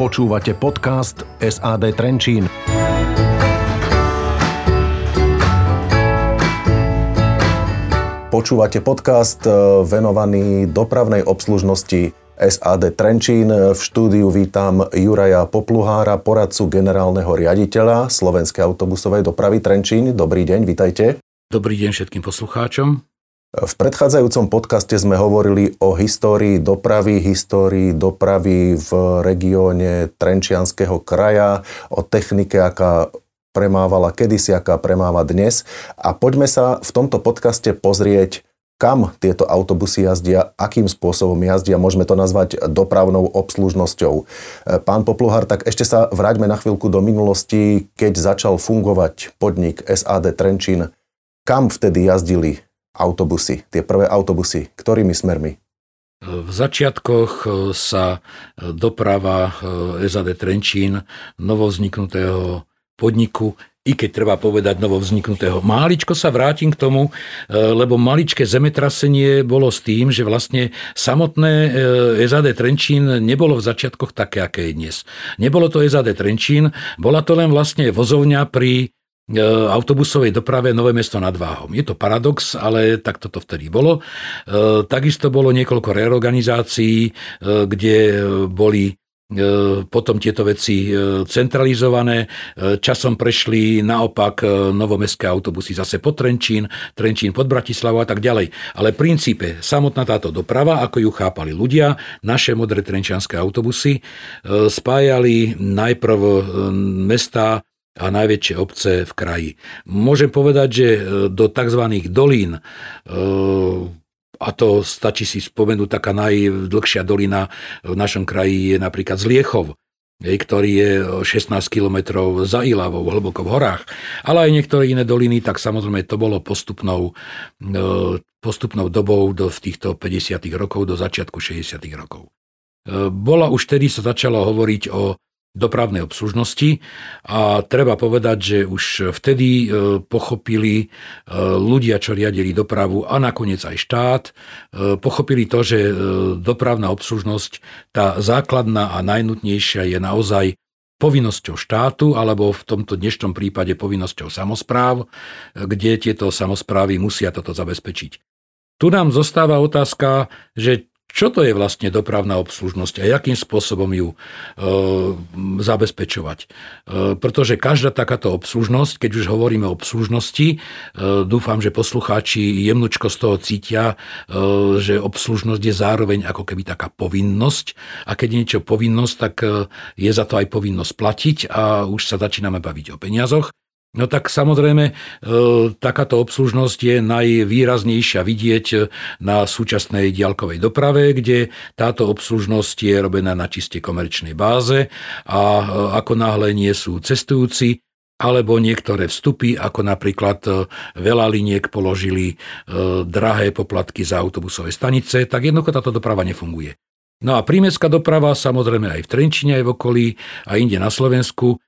Počúvate podcast SAD Trenčín. Počúvate podcast e, venovaný dopravnej obslužnosti SAD Trenčín. V štúdiu vítam Juraja Popluhára, poradcu generálneho riaditeľa Slovenskej autobusovej dopravy Trenčín. Dobrý deň, vitajte. Dobrý deň všetkým poslucháčom. V predchádzajúcom podcaste sme hovorili o histórii dopravy, histórii dopravy v regióne Trenčianského kraja, o technike, aká premávala kedysi, aká premáva dnes. A poďme sa v tomto podcaste pozrieť, kam tieto autobusy jazdia, akým spôsobom jazdia, môžeme to nazvať dopravnou obslužnosťou. Pán Popluhar, tak ešte sa vráťme na chvíľku do minulosti, keď začal fungovať podnik SAD Trenčín. Kam vtedy jazdili autobusy, tie prvé autobusy, ktorými smermi? V začiatkoch e, sa e, doprava e, SAD Trenčín novovzniknutého podniku i keď treba povedať novovzniknutého. Máličko sa vrátim k tomu, lebo maličké zemetrasenie bolo s tým, že vlastne samotné SAD Trenčín nebolo v začiatkoch také, aké je dnes. Nebolo to SAD Trenčín, bola to len vlastne vozovňa pri autobusovej doprave Nové mesto nad Váhom. Je to paradox, ale tak toto vtedy bolo. E, takisto bolo niekoľko reorganizácií, e, kde boli potom tieto veci centralizované. Časom prešli naopak novomestské autobusy zase pod Trenčín, Trenčín pod Bratislavu a tak ďalej. Ale v princípe samotná táto doprava, ako ju chápali ľudia, naše modré trenčianské autobusy, spájali najprv mesta a najväčšie obce v kraji. Môžem povedať, že e, do tzv. dolín e, a to stačí si spomenúť, taká najdlhšia dolina v našom kraji je napríklad Zliechov, ktorý je 16 kilometrov za Ilavou, hlboko v horách, ale aj niektoré iné doliny, tak samozrejme to bolo postupnou, e, postupnou dobou do, v týchto 50 rokov, do začiatku 60 rokov. Bola už tedy sa začalo hovoriť o dopravnej obslužnosti a treba povedať, že už vtedy e, pochopili e, ľudia, čo riadili dopravu a nakoniec aj štát, e, pochopili to, že dopravná obslužnosť, tá základná a najnutnejšia je naozaj povinnosťou štátu, alebo v tomto dnešnom prípade povinnosťou samozpráv, kde tieto samozprávy musia toto zabezpečiť. Tu nám zostáva otázka, že čo to je vlastne dopravná obslužnosť a jakým spôsobom ju e, zabezpečovať. E, pretože každá takáto obslužnosť, keď už hovoríme o obslužnosti, e, dúfam, že poslucháči jemnučko z toho cítia, e, že obslužnosť je zároveň ako keby taká povinnosť a keď je niečo povinnosť, tak e, je za to aj povinnosť platiť a už sa začíname baviť o peniazoch. No tak samozrejme, e, takáto obslužnosť je najvýraznejšia vidieť na súčasnej diaľkovej doprave, kde táto obslužnosť je robená na čiste komerčnej báze a e, ako náhle nie sú cestujúci, alebo niektoré vstupy, ako napríklad e, veľa liniek položili drahé poplatky za autobusové stanice, tak jednoducho táto doprava nefunguje. No a prímestská doprava, samozrejme aj v Trenčine, aj v okolí a inde na Slovensku,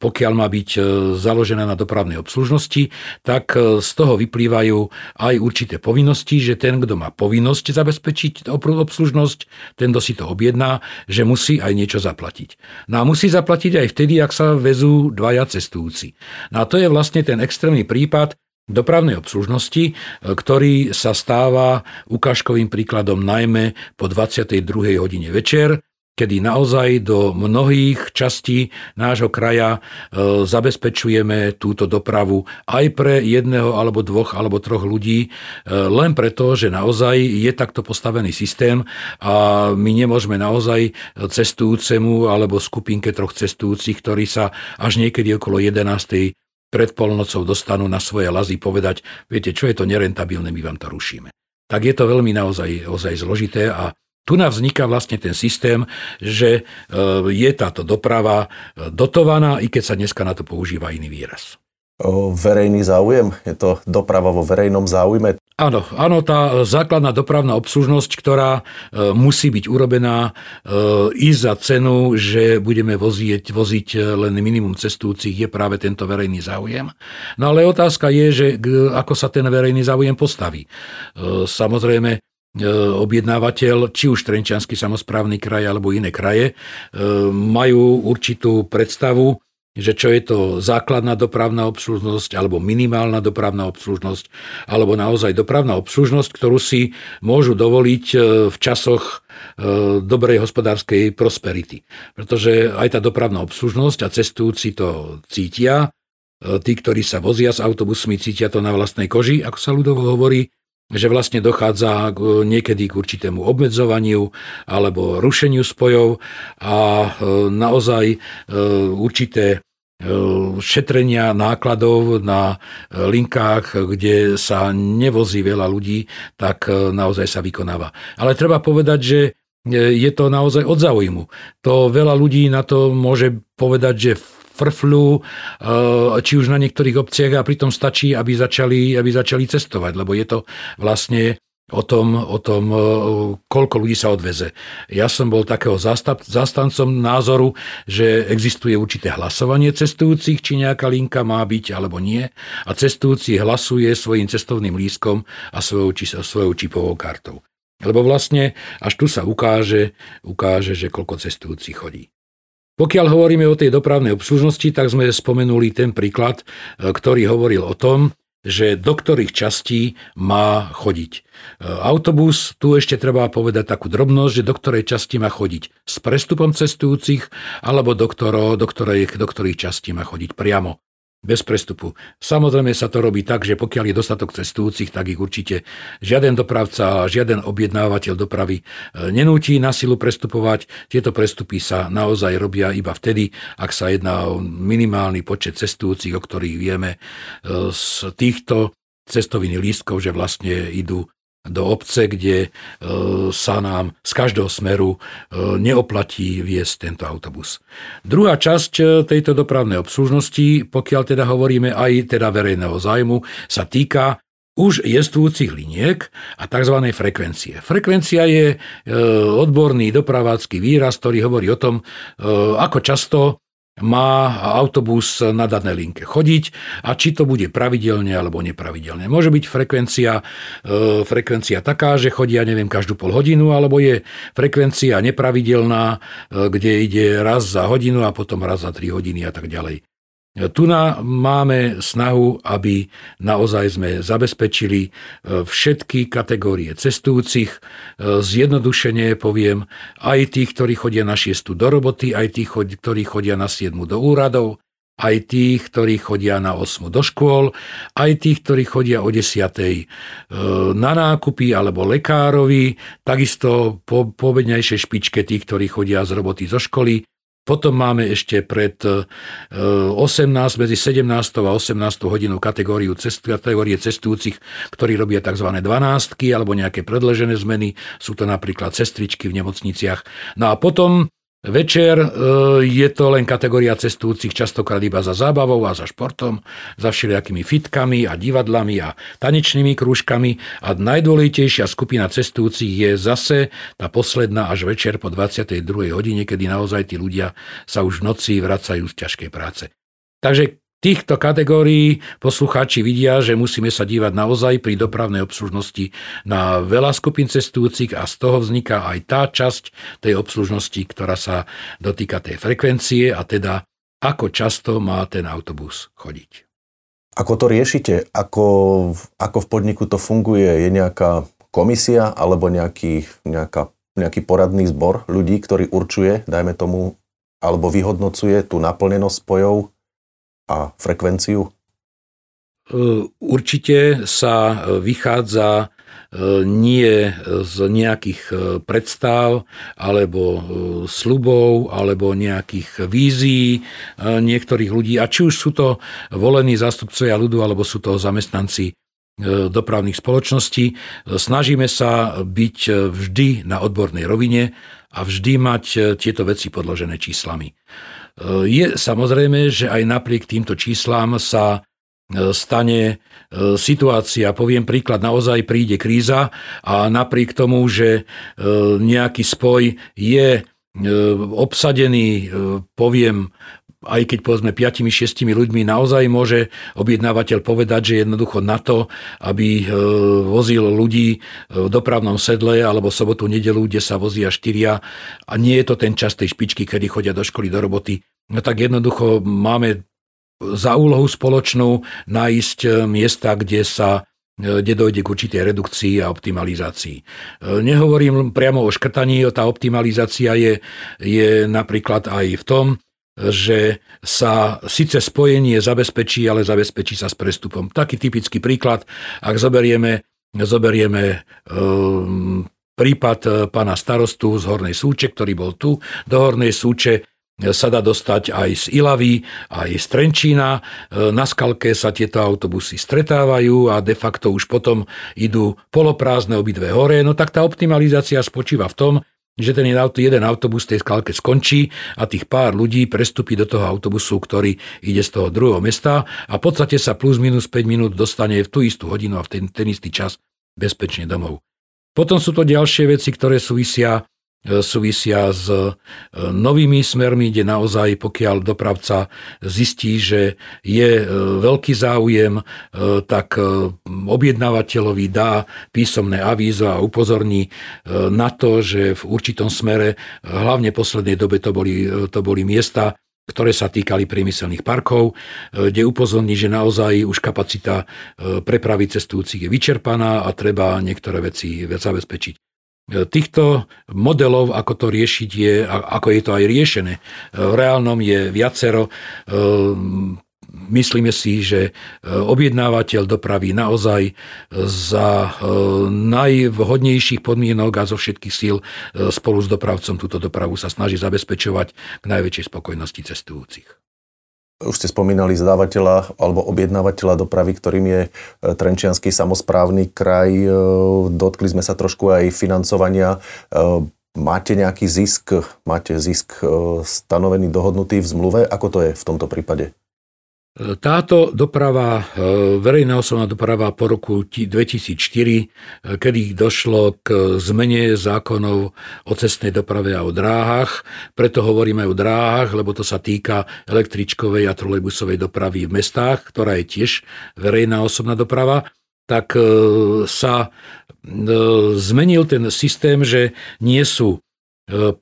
pokiaľ má byť e, založená na dopravnej obslužnosti, tak e, z toho vyplývajú aj určité povinnosti, že ten, kto má povinnosť zabezpečiť obslužnosť, ten, kto si to objedná, že musí aj niečo zaplatiť. No a musí zaplatiť aj vtedy, ak sa vezú dvaja cestujúci. No a to je vlastne ten extrémny prípad, dopravnej obslužnosti, ktorý sa stáva ukážkovým príkladom najmä po 22. hodine večer, kedy naozaj do mnohých častí nášho kraja e, zabezpečujeme túto dopravu aj pre jedného alebo dvoch alebo troch ľudí, e, len preto, že naozaj je takto postavený systém a my nemôžeme naozaj cestujúcemu alebo skupinke troch cestujúcich, ktorí sa až niekedy okolo 11 pred polnocou dostanú na svoje lazy povedať, viete, čo je to nerentabilné, my vám to rušíme. Tak je to veľmi naozaj, naozaj zložité a tu nám vzniká vlastne ten systém, že e, je táto doprava e, dotovaná, i keď sa dneska na to používa iný výraz. Verejný záujem? Je to doprava vo verejnom záujme? Áno, áno, tá základná dopravná obslužnosť, ktorá e, musí byť urobená i za cenu, že budeme voziť, voziť len minimum cestujúcich, je práve tento verejný záujem. No ale otázka je, že ako sa ten verejný záujem postaví. Samozrejme, objednávateľ, či už Trenčiansky samozprávny kraj alebo iné kraje, majú určitú predstavu, že čo je to základná dopravná obslužnosť alebo minimálna dopravná obslužnosť alebo naozaj dopravná obslužnosť, ktorú si môžu dovoliť e, v časoch e, dobrej hospodárskej prosperity. Pretože aj tá dopravná obslužnosť a cestujúci to cítia, e, tí, ktorí sa vozia s autobusmi, cítia to na vlastnej koži, ako sa ľudovo hovorí, že vlastne dochádza niekedy k určitému obmedzovaniu alebo rušeniu spojov a e, naozaj e, určité e, šetrenia nákladov na linkách, kde sa nevozí veľa ľudí, tak naozaj sa vykonáva. Ale treba povedať, že je to naozaj od záujmu. To veľa ľudí na to môže povedať, že frfľu, eh, či už na niektorých obciach a pritom stačí, aby začali, aby začali cestovať, lebo je to vlastne o tom, o tom, eh, koľko ľudí sa odveze. Ja som bol takého zastancom názoru, že existuje určité hlasovanie cestujúcich, či nejaká linka má byť alebo nie. A cestujúci hlasuje svojim cestovným lístkom a svojou, svojou čipovou kartou. Lebo vlastne až tu sa ukáže, ukáže, že koľko cestujúcich chodí. Pokiaľ hovoríme o tej dopravnej obslužnosti, tak sme spomenuli ten príklad, e, ktorý hovoril o tom, že do ktorých častí má chodiť. E, autobus, tu ešte treba povedať takú drobnosť, že do ktorej časti má chodiť s prestupom cestujúcich, alebo do, ktoro, do, ktorej, do ktorých častí má chodiť priamo bez prestupu. Samozrejme sa to robí tak, že pokiaľ je dostatok cestujúcich, tak ich určite žiaden dopravca, žiaden objednávateľ dopravy e, nenúti na silu prestupovať. Tieto prestupy sa naozaj robia iba vtedy, ak sa jedná o minimálny počet cestujúcich, o ktorých vieme e, z týchto cestoviny lístkov, že vlastne idú do obce, kde e, sa nám z každého smeru e, neoplatí viesť tento autobus. Druhá časť e, tejto dopravnej obslužnosti, pokiaľ teda hovoríme aj teda verejného zájmu, sa týka už jestvujúcich liniek a tzv. frekvencie. Frekvencia je odborný dopravácky výraz, ktorý hovorí o tom, ako často má autobus na danej linke chodiť a či to bude pravidelne alebo nepravidelne. Môže byť frekvencia, e, frekvencia taká, že chodia neviem každú pol hodinu, alebo je frekvencia nepravidelná, e, kde ide raz za hodinu a potom raz za tri hodiny a tak ďalej. Tu máme snahu, aby naozaj sme zabezpečili e, všetky kategórie cestujúcich. E, zjednodušene poviem aj tých, ktorí chodia na šiestu do roboty, aj tých, ktorí chodia na siedmu do úradov, aj tých, ktorí chodia na 8 do škôl, aj tých, ktorí chodia o 10 e, na nákupy alebo lekárovi, takisto po, po špičke tých, ktorí chodia z roboty zo školy, potom máme ešte pred 18, e, medzi 17. a 18. hodinou kategóriu cest, kategórie cestujúcich, ktorí robia tzv. 12 alebo nejaké predležené zmeny. Sú to napríklad sestričky v nemocniciach. No a potom Večer e, je to len kategória cestujúcich častokrát iba za zábavou a za športom, za všelijakými fitkami a divadlami a tanečnými krúžkami a najdôležitejšia skupina cestujúcich je zase tá posledná až večer po 22. hodine, kedy naozaj tí ľudia sa už v noci vracajú z ťažkej práce. Takže týchto kategórií poslucháči vidia, že musíme sa dívať naozaj pri dopravnej obslužnosti na veľa skupín cestujúcich a z toho vzniká aj tá časť tej obslužnosti, ktorá sa dotýka tej frekvencie a teda ako často má ten autobus chodiť. Ako to riešite? Ako, ako v podniku to funguje? Je nejaká komisia alebo nejaký, nejaká, nejaký poradný zbor ľudí, ktorý určuje, dajme tomu, alebo vyhodnocuje tú naplnenosť spojov a frekvenciu? E, určite sa vychádza e, nie z nejakých e, predstav alebo slubov alebo nejakých vízií niektorých ľudí. A či už sú to volení zástupcovia ľudu alebo sú to zamestnanci dopravných spoločností. Snažíme sa byť vždy na odbornej rovine a vždy mať tieto veci podložené číslami. Je samozrejme, že aj napriek týmto číslám sa e, stane e, situácia, poviem príklad, naozaj príde kríza a napriek tomu, že e, nejaký spoj je obsadený, poviem aj keď povedzme 5-6 ľuďmi naozaj môže objednávateľ povedať, že jednoducho na to, aby vozil ľudí v dopravnom sedle alebo sobotu, nedelu, kde sa vozia štyria a nie je to ten čas tej špičky, kedy chodia do školy, do roboty, no tak jednoducho máme za úlohu spoločnú nájsť miesta, kde sa kde dojde k určitej redukcii a optimalizácii. E, nehovorím priamo o škrtaní, tá optimalizácia je, je napríklad aj v tom, že sa síce spojenie zabezpečí, ale zabezpečí sa s prestupom. Taký typický príklad, ak zoberieme, zoberieme um, prípad pána starostu z Hornej Súče, ktorý bol tu, do Hornej Súče sa dá dostať aj z Ilavy, aj z Trenčína. E, na Skalke sa tieto autobusy stretávajú a de facto už potom idú poloprázdne obidve hore. No tak tá optimalizácia spočíva v tom, že ten jeden autobus tej skalke skončí a tých pár ľudí prestupí do toho autobusu, ktorý ide z toho druhého mesta a v podstate sa plus minus 5 minút dostane v tú istú hodinu a v ten, ten istý čas bezpečne domov. Potom sú to ďalšie veci, ktoré súvisia súvisia s e, novými smermi, kde naozaj, pokiaľ dopravca zistí, že je e, veľký záujem, tak objednávateľovi dá písomné avízo a upozorní na to, že v určitom smere, hlavne v poslednej dobe to boli, to boli miesta, ktoré sa týkali priemyselných parkov, kde upozorní, že naozaj už kapacita prepravy cestujúcich je vyčerpaná a treba niektoré veci zabezpečiť. Týchto modelov, ako to riešiť je, ako je to aj riešené, v reálnom je viacero. Myslíme si, že objednávateľ dopravy naozaj za najvhodnejších podmienok a zo všetkých síl spolu s dopravcom túto dopravu sa snaží zabezpečovať k najväčšej spokojnosti cestujúcich. Už ste spomínali zdávateľa alebo objednávateľa dopravy, ktorým je e, Trenčianský samozprávny kraj. E, dotkli sme sa trošku aj financovania. E, máte nejaký zisk, máte zisk stanovený, dohodnutý v zmluve? Ako to je v tomto prípade? Táto doprava, e, verejná osobná doprava po roku 2004, e, kedy došlo k zmene zákonov o cestnej doprave a o dráhach, preto hovoríme o dráhach, lebo to sa týka električkovej a trolejbusovej dopravy v mestách, ktorá je tiež verejná osobná doprava, tak e, sa zmenil ten systém, že nie sú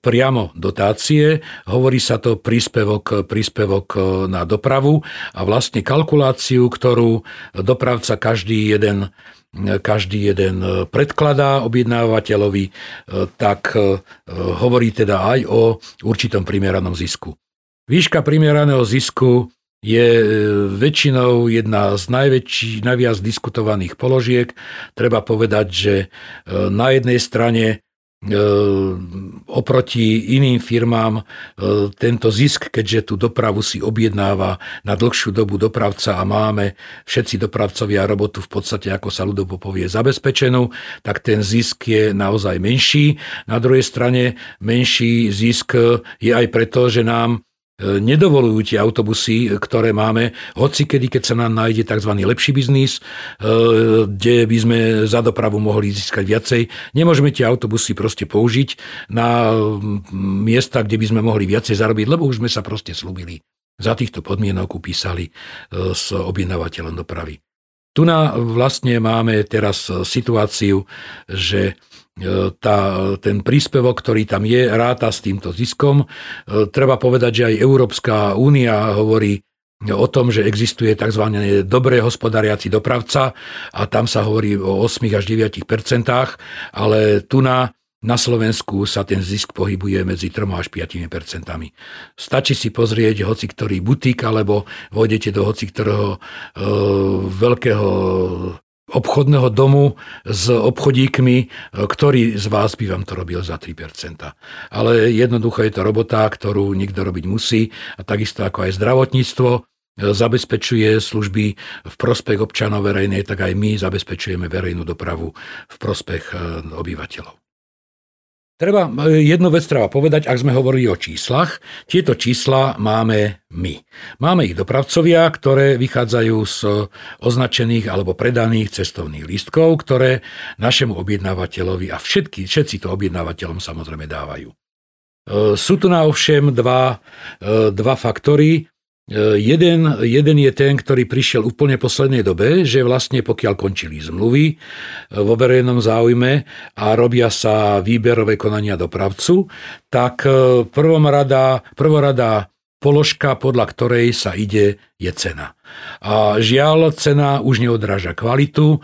priamo dotácie, hovorí sa to príspevok, príspevok e, na dopravu a vlastne kalkuláciu, ktorú dopravca každý jeden e, každý jeden predkladá objednávateľovi, tak hovorí teda aj o určitom primeranom zisku. Výška primeraného zisku je väčšinou jedna z najväčší, najviac diskutovaných položiek. Treba povedať, že na jednej strane E, oproti iným firmám e, tento zisk, keďže tú dopravu si objednáva na dlhšiu dobu dopravca a máme všetci dopravcovia robotu v podstate, ako sa ľudovo povie, zabezpečenú, tak ten zisk je naozaj menší. Na druhej strane menší zisk je aj preto, že nám nedovolujú tie autobusy, ktoré máme, hoci kedy, keď sa nám nájde tzv. lepší biznis, e, kde by sme za dopravu mohli získať viacej. Nemôžeme tie autobusy proste použiť na miesta, kde by sme mohli viacej zarobiť, lebo už sme sa proste slúbili. Za týchto podmienok upísali e, s objednávateľom dopravy. Tu na vlastne máme teraz situáciu, že E, tá, ten príspevok, ktorý tam je, ráta s týmto ziskom. E, treba povedať, že aj Európska únia hovorí o tom, že existuje tzv. dobré hospodariaci dopravca a tam sa hovorí o 8 až 9 percentách, ale tu na, na Slovensku sa ten zisk pohybuje medzi 3 až 5 percentami. Stačí si pozrieť hoci ktorý butík, alebo vôjdete do hoci ktorého e, veľkého obchodného domu s obchodíkmi, e, ktorý z vás by vám to robil za 3%. Ale jednoducho je to robota, ktorú nikto robiť musí a takisto ako aj zdravotníctvo e, zabezpečuje služby v prospech občanov verejnej, tak aj my zabezpečujeme verejnú dopravu v prospech e, obyvateľov. Treba, e, jednu vec treba povedať, ak sme hovorili o číslach. Tieto čísla máme my. Máme ich dopravcovia, ktoré vychádzajú z označených alebo predaných cestovných lístkov, ktoré našemu objednávateľovi a všetky, všetci to objednávateľom samozrejme dávajú. Sú tu na ovšem dva, dva faktory. Jeden, jeden je ten, ktorý prišiel v úplne poslednej dobe, že vlastne pokiaľ končili zmluvy vo verejnom záujme a robia sa výberové konania dopravcu, tak prvorada, prvorada položka, podľa ktorej sa ide, je cena. A žiaľ, cena už neodráža kvalitu,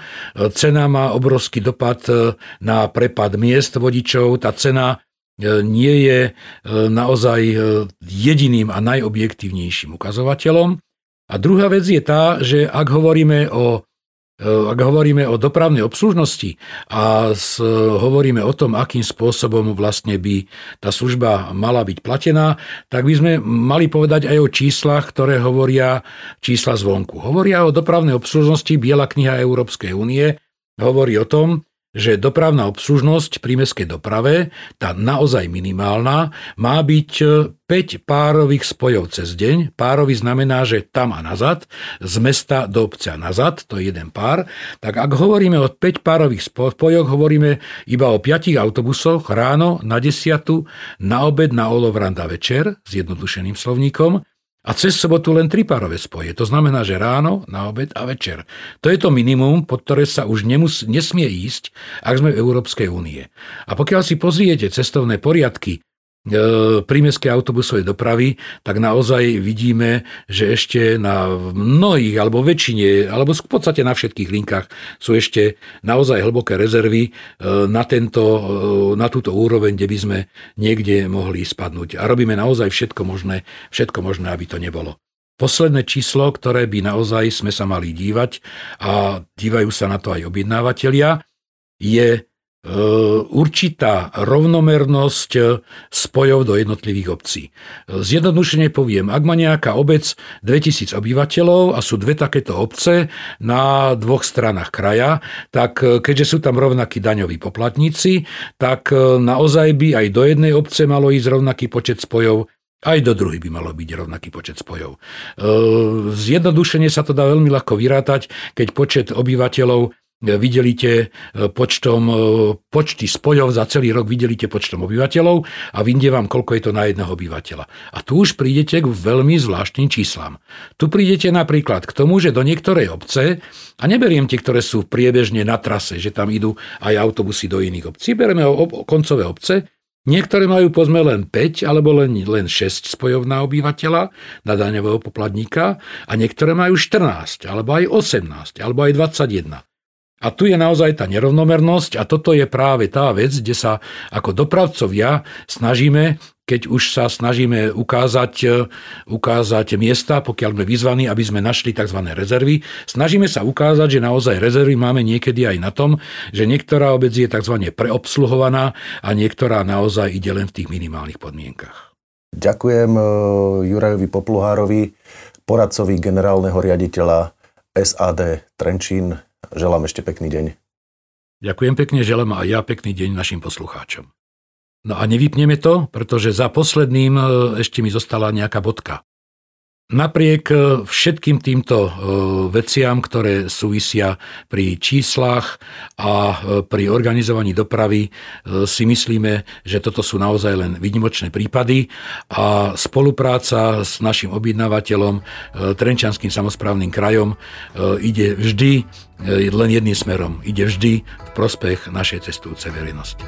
cena má obrovský dopad e, na prepad miest vodičov, tá cena e, nie je e, naozaj jediným a najobjektívnejším ukazovateľom. A druhá vec je tá, že ak hovoríme o E, ak hovoríme o dopravnej obslužnosti a s, hovoríme o tom, akým spôsobom vlastne by tá služba mala byť platená, tak by sme mali povedať aj o číslach, ktoré hovoria čísla zvonku. Hovoria o dopravnej obslužnosti Biela kniha Európskej únie, hovorí o tom, že dopravná obslužnosť pri mestskej doprave, tá naozaj minimálna, má byť 5 e, párových spojov cez deň. Párový znamená, že tam a nazad, z mesta do obce a nazad, to je jeden pár. Tak ak hovoríme o 5 párových spojoch, hovoríme iba o 5 autobusoch ráno na 10, na obed, na olovranda večer, s jednodušeným slovníkom, a cez sobotu len tri párové spoje. To znamená, že ráno, na obed a večer. To je to minimum, pod ktoré sa už nemus- nesmie ísť, ak sme v Európskej únie. A pokiaľ si pozriete cestovné poriadky prímeskej autobusovej dopravy, tak naozaj vidíme, že ešte na mnohých, alebo väčšine, alebo v podstate na všetkých linkách sú ešte naozaj hlboké rezervy e, na, tento, e, na túto úroveň, kde by sme niekde mohli spadnúť. A robíme naozaj všetko možné, všetko možné, aby to nebolo. Posledné číslo, ktoré by naozaj sme sa mali dívať a dívajú sa na to aj objednávateľia, je E, určitá rovnomernosť spojov do jednotlivých obcí. Zjednodušene poviem, ak má nejaká obec 2000 obyvateľov a sú dve takéto obce na dvoch stranách kraja, tak keďže sú tam rovnakí daňoví poplatníci, tak naozaj by aj do jednej obce malo ísť rovnaký počet spojov aj do druhých by malo byť rovnaký počet spojov. Zjednodušene sa to dá veľmi ľahko vyrátať, keď počet obyvateľov videlíte e, počtom, e, počty spojov za celý rok videlíte počtom obyvateľov a vyjde vám, koľko je to na jedného obyvateľa. A tu už prídete k veľmi zvláštnym číslam. Tu prídete napríklad k tomu, že do niektorej obce, a neberiem tie, ktoré sú priebežne na trase, že tam idú aj autobusy do iných obcí, bereme o, o koncové obce, Niektoré majú pozme len 5 alebo len, len 6 spojov na obyvateľa, na daňového poplatníka a niektoré majú 14 alebo aj 18 alebo aj 21. A tu je naozaj tá nerovnomernosť a toto je práve tá vec, kde sa ako dopravcovia snažíme, keď už sa snažíme ukázať, ukázať miesta, pokiaľ sme vyzvaní, aby sme našli tzv. rezervy, snažíme sa ukázať, že naozaj rezervy máme niekedy aj na tom, že niektorá obec je tzv. preobsluhovaná a niektorá naozaj ide len v tých minimálnych podmienkach. Ďakujem eh, Jurajovi Popluhárovi, poradcovi generálneho riaditeľa SAD Trenčín Želám ešte pekný deň. Ďakujem pekne, želám aj ja pekný deň našim poslucháčom. No a nevypneme to, pretože za posledným e, ešte mi zostala nejaká bodka. Napriek e, všetkým týmto e, veciam, ktoré súvisia pri číslach a e, pri organizovaní dopravy, si myslíme, že toto sú naozaj len výnimočné prípady a spolupráca s našim objednávateľom, Trenčanským samozprávnym krajom, ide vždy len jedným smerom. Ide vždy v prospech našej cestujúcej verejnosti.